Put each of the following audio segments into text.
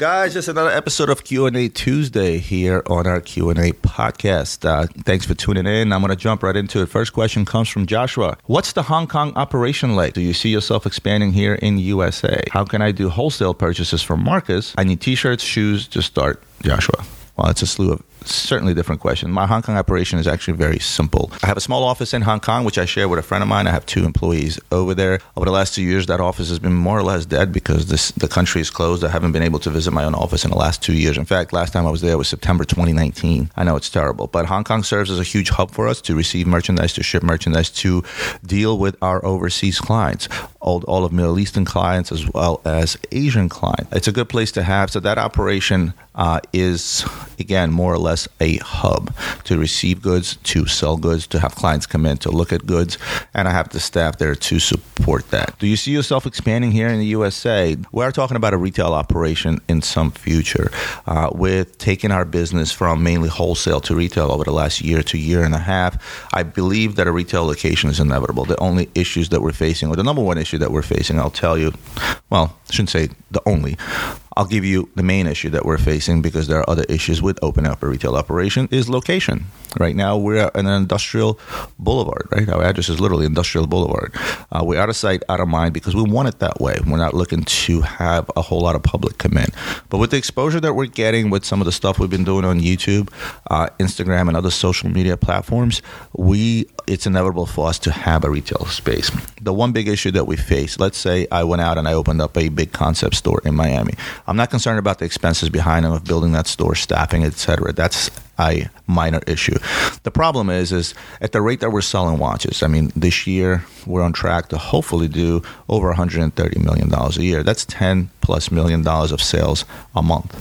Guys, just another episode of Q&A Tuesday here on our Q&A podcast. Uh, thanks for tuning in. I'm going to jump right into it. First question comes from Joshua. What's the Hong Kong operation like? Do you see yourself expanding here in USA? How can I do wholesale purchases from Marcus? I need t-shirts, shoes to start. Joshua. Well, it's a slew of certainly different question. My Hong Kong operation is actually very simple. I have a small office in Hong Kong, which I share with a friend of mine. I have two employees over there. Over the last two years, that office has been more or less dead because this the country is closed. I haven't been able to visit my own office in the last two years. In fact, last time I was there was September 2019. I know it's terrible, but Hong Kong serves as a huge hub for us to receive merchandise, to ship merchandise, to deal with our overseas clients, all, all of Middle Eastern clients as well as Asian clients. It's a good place to have. So that operation uh, is again more or less a hub to receive goods, to sell goods, to have clients come in to look at goods, and I have the staff there to support that. Do you see yourself expanding here in the USA? We're talking about a retail operation in some future, uh, with taking our business from mainly wholesale to retail over the last year to year and a half. I believe that a retail location is inevitable. The only issues that we're facing, or the number one issue that we're facing, I'll tell you, well, Shouldn't say the only. I'll give you the main issue that we're facing because there are other issues with opening up a retail operation is location. Right now, we're at an industrial boulevard, right? Our address is literally industrial boulevard. Uh, we're out of sight, out of mind because we want it that way. We're not looking to have a whole lot of public come in. But with the exposure that we're getting with some of the stuff we've been doing on YouTube, uh, Instagram, and other social media platforms, we it's inevitable for us to have a retail space. The one big issue that we face, let's say I went out and I opened up a big concept store in Miami. I'm not concerned about the expenses behind them of building that store, staffing, etc. That's a minor issue. The problem is, is at the rate that we're selling watches. I mean, this year we're on track to hopefully do over 130 million dollars a year. That's 10 plus million dollars of sales a month.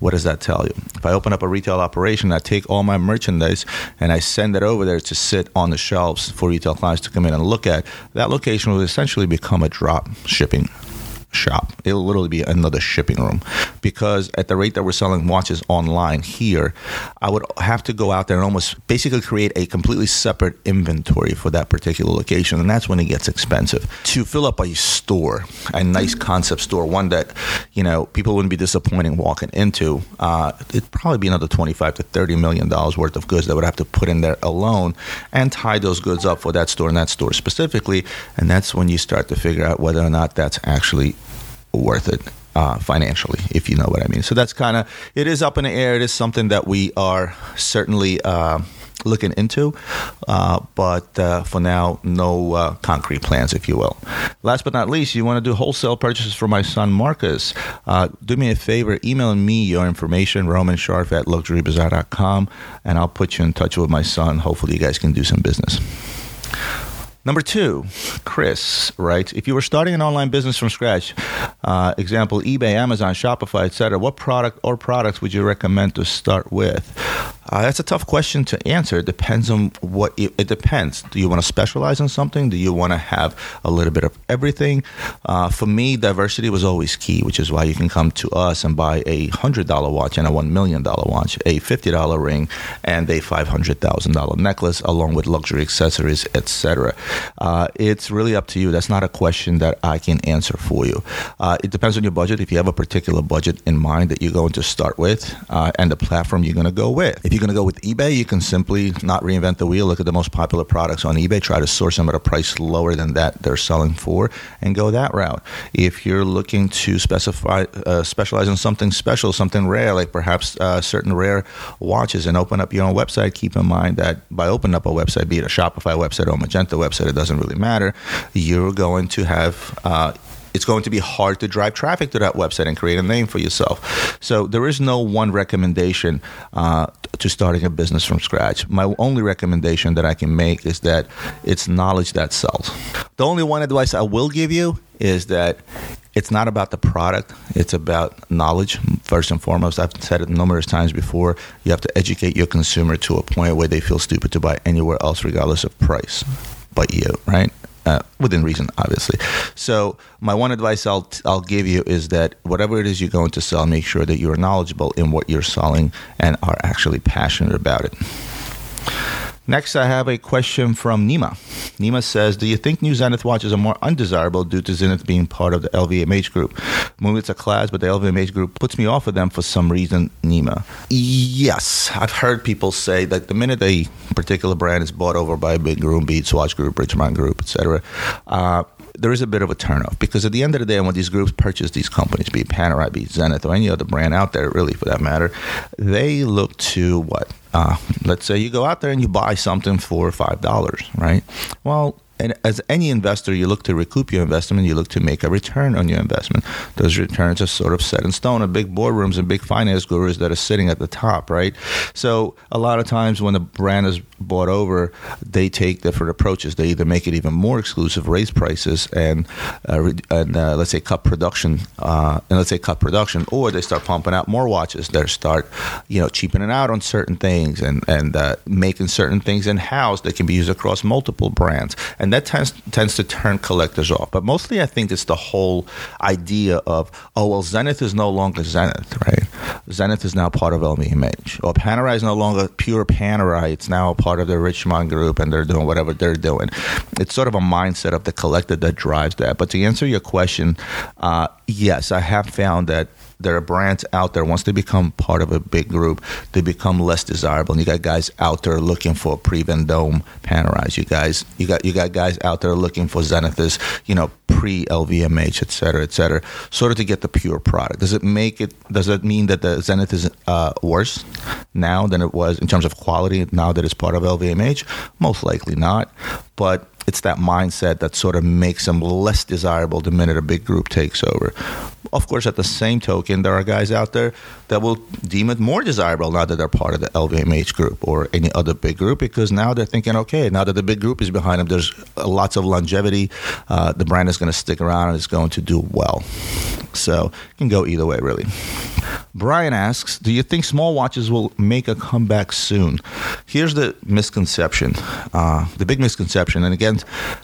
What does that tell you? If I open up a retail operation, I take all my merchandise and I send it over there to sit on the shelves for retail clients to come in and look at. That location will essentially become a drop shipping shop. It'll literally be another shipping room because at the rate that we're selling watches online here, I would have to go out there and almost basically create a completely separate inventory for that particular location. And that's when it gets expensive. To fill up a store, a nice concept store, one that, you know, people wouldn't be disappointing walking into, uh, it'd probably be another 25 to 30 million dollars worth of goods that would have to put in there alone and tie those goods up for that store and that store specifically. And that's when you start to figure out whether or not that's actually worth it uh, financially, if you know what I mean. So that's kind of it is up in the air. It is something that we are certainly. Uh, looking into, uh, but uh, for now, no uh, concrete plans, if you will. Last but not least, you want to do wholesale purchases for my son Marcus. Uh, do me a favor, email me your information, Roman Sharf at luxurybazaar.com, and I'll put you in touch with my son. Hopefully, you guys can do some business. Number two, Chris writes, if you were starting an online business from scratch, uh, example, eBay, Amazon, Shopify, etc., what product or products would you recommend to start with? Uh, that's a tough question to answer. It depends on what it, it, depends. Do you want to specialize in something? Do you want to have a little bit of everything? Uh, for me, diversity was always key, which is why you can come to us and buy a hundred dollar watch and a one million dollar watch, a fifty dollar ring, and a five hundred thousand dollar necklace, along with luxury accessories, etc. Uh, it's really up to you. That's not a question that I can answer for you. Uh, it depends on your budget. If you have a particular budget in mind that you're going to start with, uh, and the platform you're going to go with. If you're going to go with eBay, you can simply not reinvent the wheel. Look at the most popular products on eBay. Try to source them at a price lower than that they're selling for, and go that route. If you're looking to specify, uh, specialize in something special, something rare, like perhaps uh, certain rare watches, and open up your own website, keep in mind that by opening up a website, be it a Shopify website or a Magento website, it doesn't really matter. You're going to have uh, it's going to be hard to drive traffic to that website and create a name for yourself. So there is no one recommendation uh, to starting a business from scratch. My only recommendation that I can make is that it's knowledge that sells. The only one advice I will give you is that it's not about the product it's about knowledge first and foremost i've said it numerous times before you have to educate your consumer to a point where they feel stupid to buy anywhere else regardless of price but you right uh, within reason, obviously. So, my one advice I'll I'll give you is that whatever it is you're going to sell, make sure that you're knowledgeable in what you're selling and are actually passionate about it. Next, I have a question from Nima. Nima says, Do you think new Zenith watches are more undesirable due to Zenith being part of the LVMH group? maybe it's a class, but the LVMH group puts me off of them for some reason. Nima. Yes, I've heard people say that the minute a particular brand is bought over by a big group, be it Swatch Group, Richemont Group, etc. Uh, there is a bit of a turnoff because at the end of the day, when these groups purchase these companies, be it Panerai, be it Zenith, or any other brand out there, really for that matter, they look to what? Uh, let's say you go out there and you buy something for five dollars, right? Well, and as any investor, you look to recoup your investment, you look to make a return on your investment. Those returns are sort of set in stone in big boardrooms and big finance gurus that are sitting at the top, right? So a lot of times when a brand is bought over, they take different approaches. They either make it even more exclusive, raise prices, and uh, and uh, let's say cut production, uh, and let's say cut production, or they start pumping out more watches. They start, you know, cheapening out on certain things and and uh, making certain things in house that can be used across multiple brands and that tends tends to turn collectors off. But mostly, I think it's the whole idea of oh well, Zenith is no longer Zenith, right? Zenith is now part of LVMH, or Panerai is no longer pure Panerai. It's now a part of the Richemont Group, and they're doing whatever they're doing. It's sort of a mindset of the collector that drives that. But to answer your question, uh, yes, I have found that there are brands out there once they become part of a big group they become less desirable. And you got guys out there looking for pre-vendome Panerais you guys you got you got guys out there looking for zenith's you know pre lvmh et cetera et cetera sort of to get the pure product. Does it make it does it mean that the zenith is uh, worse now than it was in terms of quality now that it's part of lvmh most likely not. But it's that mindset that sort of makes them less desirable the minute a big group takes over. Of course, at the same token, there are guys out there that will deem it more desirable now that they're part of the LVMH group or any other big group because now they're thinking, okay, now that the big group is behind them, there's lots of longevity. Uh, the brand is going to stick around and it's going to do well. So it can go either way, really. Brian asks, do you think small watches will make a comeback soon? Here's the misconception, uh, the big misconception. And again,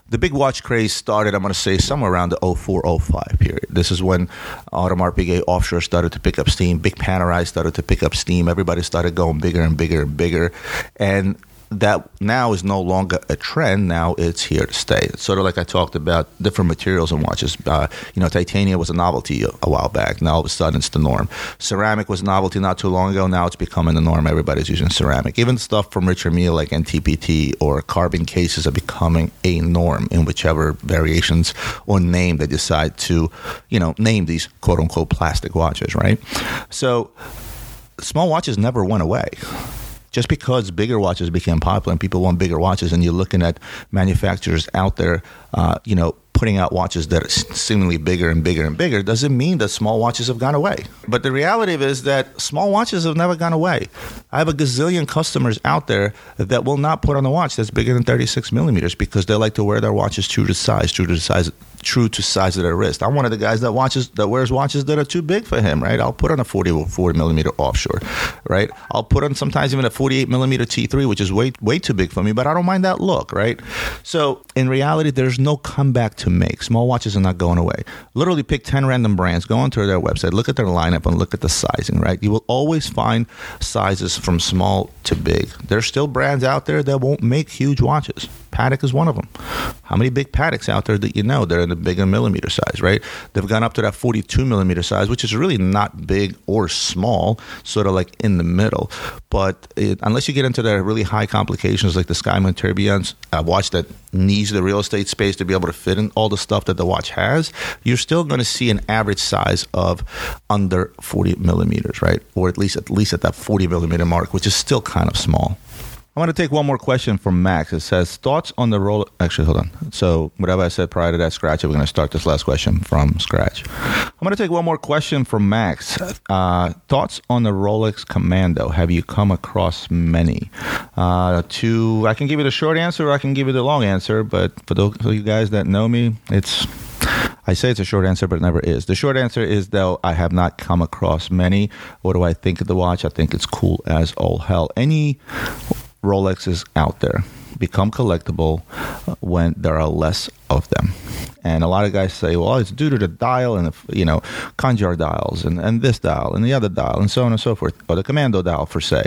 the big watch craze started, I'm going to say, somewhere around the 04 05 period. This is when Audemars Piguet offshore started to pick up steam. Big Panerai started to pick up steam. Everybody started going bigger and bigger and bigger. And that now is no longer a trend. Now it's here to stay. It's sort of like I talked about different materials and watches. Uh, you know, titanium was a novelty a, while back. Now all of a sudden it's the norm. Ceramic was a novelty not too long ago. Now it's becoming the norm. Everybody's using ceramic. Even stuff from Richard Mille like NTPT or carbon cases are becoming a norm in whichever variations or name they decide to, you know, name these quote unquote plastic watches, right? So small watches never went away just because bigger watches became popular and people want bigger watches, and you're looking at manufacturers out there, uh, you know, putting out watches that are seemingly bigger and bigger and bigger, doesn't mean that small watches have gone away. But the reality is that small watches have never gone away. I have a gazillion customers out there that will not put on a watch that's bigger than 36 millimeters because they like to wear their watches true to size, true to size true to size of their wrist. I'm one of the guys that watches that wears watches that are too big for him, right? I'll put on a 40 40 millimeter offshore, right? I'll put on sometimes even a 48 millimeter T3, which is way way too big for me, but I don't mind that look, right? So in reality, there's no comeback to make. Small watches are not going away. Literally pick 10 random brands, go onto their website, look at their lineup, and look at the sizing, right? You will always find sizes from small to big. There's still brands out there that won't make huge watches. Patek is one of them. How many big Pateks out there that you know that are in the bigger millimeter size, right? They've gone up to that 42 millimeter size, which is really not big or small, sort of like in the middle. But it, unless you get into the really high complications like the Sky Moon Tourbillons, a watch that needs the real estate space to be able to fit in all the stuff that the watch has, you're still going to see an average size of under 40 millimeters, right? Or at least at least at that 40 millimeter mark, which is still kind of small. I want to take one more question from Max. It says thoughts on the role. Actually, hold on. So whatever I said prior to that scratch, we're going to start this last question from scratch. I'm going to take one more question from Max. Uh, thoughts on the Rolex Commando? Have you come across many? Uh, to I can give you the short answer, or I can give you the long answer. But for those of you guys that know me, it's I say it's a short answer, but it never is. The short answer is though I have not come across many. What do I think of the watch? I think it's cool as all hell. Any Rolexes out there become collectible uh, when there are less of them. And a lot of guys say, well, it's due to the dial and, the, you know, Khanjar dials and, and this dial and the other dial and so on and so forth, or the commando dial, for say.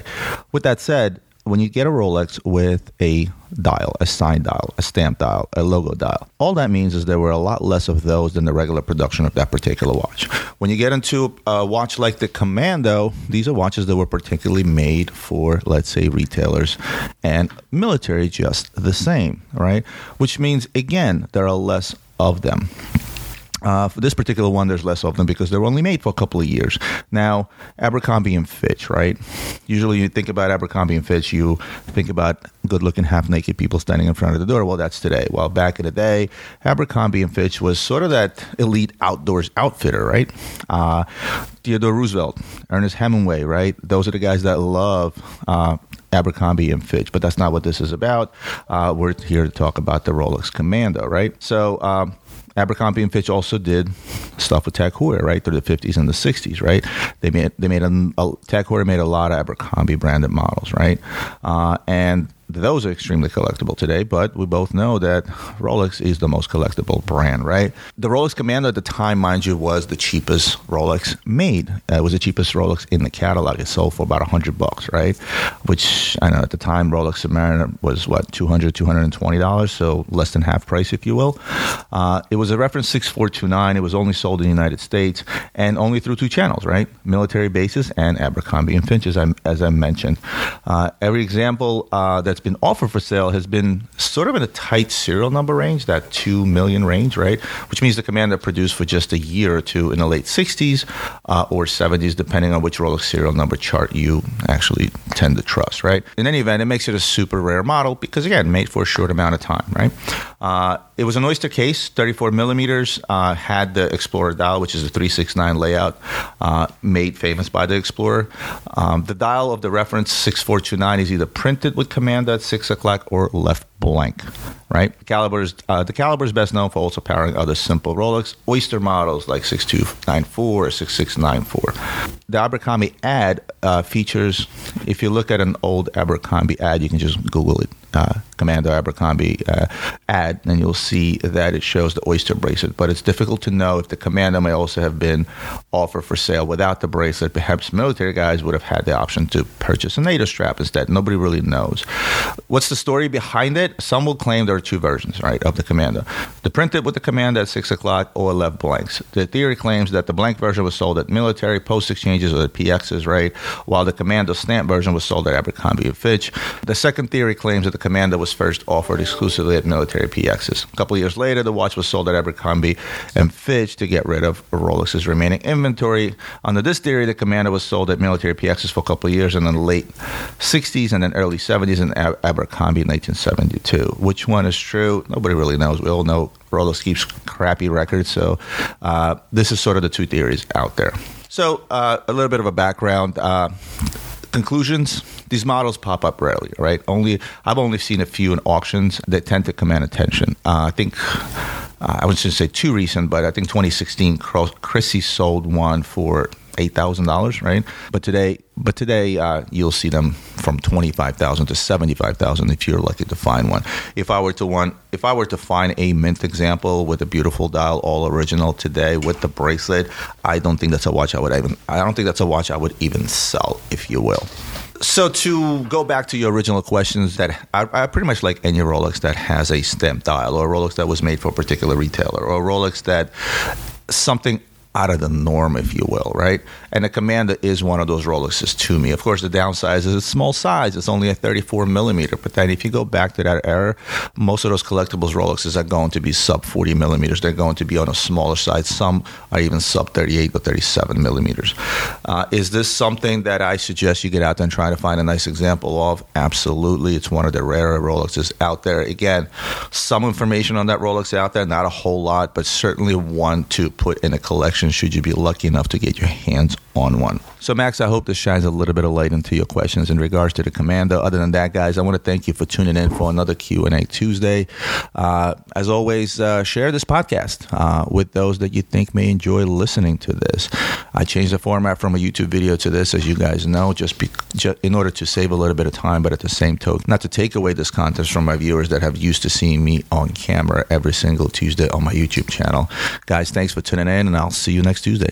With that said, when you get a Rolex with a dial, a sign dial, a stamp dial, a logo dial, all that means is there were a lot less of those than the regular production of that particular watch. When you get into a watch like the Commando, these are watches that were particularly made for, let's say, retailers and military just the same, right? Which means, again, there are less of them. Uh, for this particular one, there's less of them because they're only made for a couple of years. Now, Abercrombie and Fitch, right? Usually, you think about Abercrombie and Fitch, you think about good-looking, half-naked people standing in front of the door. Well, that's today. Well, back in the day, Abercrombie and Fitch was sort of that elite outdoors outfitter, right? Uh, Theodore Roosevelt, Ernest Hemingway, right? Those are the guys that love uh, Abercrombie and Fitch, but that's not what this is about. Uh, we're here to talk about the Rolex Commando, right? So, um, Abercrombie and Fitch also did stuff with Tag Heuer, right, through the 50s and the 60s, right? They made they made a, a Tag Heuer made a lot of Abercrombie branded models, right? Uh, and those are extremely collectible today, but we both know that Rolex is the most collectible brand, right? The Rolex Commando at the time, mind you, was the cheapest Rolex made. Uh, it was the cheapest Rolex in the catalog. It sold for about 100 bucks, right? Which I know at the time, Rolex Submariner was what, 200 $220, so less than half price, if you will. Uh, it was a reference 6429. It was only sold in the United States and only through two channels, right? Military bases and Abercrombie and Fitch, as I, as I mentioned. Uh, every example uh, that's been offered for sale has been sort of in a tight serial number range, that 2 million range, right? Which means the Commando produced for just a year or two in the late 60s uh, or 70s, depending on which Rolex serial number chart you actually tend to trust, right? In any event, it makes it a super rare model because, again, made for a short amount of time, right? Uh, it was an oyster case, 34 millimeters, uh, had the Explorer dial, which is a 369 layout, uh, made famous by the Explorer. Um, the dial of the reference 6429 is either printed with Commando at 6 o'clock or left blank, right? Uh, the caliber is best known for also powering other simple Rolex Oyster models like 6294 or 6694. The Abercrombie ad uh, features, if you look at an old Abercrombie ad, you can just Google it, uh, Commando Abercrombie uh, ad, and you'll see that it shows the oyster bracelet. But it's difficult to know if the Commando may also have been offered for sale without the bracelet. Perhaps military guys would have had the option to purchase a NATO strap instead. Nobody really knows. What's the story behind it? Some will claim there two versions, right, of the Commando. The printed with the Commando at 6 o'clock or left blanks. The theory claims that the blank version was sold at military post exchanges or PXs, right, while the Commando stamp version was sold at Abercrombie and Fitch. The second theory claims that the Commando was first offered exclusively at military PXs. A couple years later, the watch was sold at Abercrombie and Fitch to get rid of Rolex's remaining inventory. Under this theory, the Commando was sold at military PXs for a couple years, in the late 60s and then early 70s in Abercrombie in 1972. Which one is true? Nobody really knows. We all know Rolex keeps crappy records, so uh, this is sort of the two theories out there. So, uh, a little bit of a background. Uh, conclusions these models pop up rarely right only i've only seen a few in auctions that tend to command attention uh, i think uh, i was going to say too recent but i think 2016 Christie's sold one for eight thousand dollars, right? But today, but today uh, you'll see them from twenty five thousand to seventy five thousand if you're lucky to find one. If I were to one, if I were to find a mint example with a beautiful dial, all original today with the bracelet, I don't think that's a watch I would even. I don't think that's a watch I would even sell, if you will. So to go back to your original questions, that I, I, pretty much like any Rolex that has a stamp dial, or a Rolex that was made for a particular retailer, or a Rolex that something out of the norm, if you will, right? And the Commando is one of those Rolexes to me. Of course, the downside is it's small size. It's only a 34 millimeter. But then if you go back to that era, most of those collectibles Rolexes are going to be sub 40 millimeters. They're going to be on a smaller side. Some are even sub 38 or 37 millimeters. Uh, is this something that I suggest you get out there and try to find a nice example of? Absolutely. It's one of the rarer Rolexes out there. Again, some information on that Rolex out there, not a whole lot, but certainly one to put in a collection should you be lucky enough to get your hands on one. So, Max, I hope this shines a little bit of light into your questions in regards to the Commando. Other than that, guys, I want to thank you for tuning in for another Q and A Tuesday. Uh, as always, uh, share this podcast uh, with those that you think may enjoy listening to this. I changed the format from a YouTube video to this, as you guys know, just, be, just in order to save a little bit of time, but at the same token, not to take away this content from my viewers that have used to seeing me on camera every single Tuesday on my YouTube channel. Guys, thanks for tuning in, and I'll see you next Tuesday.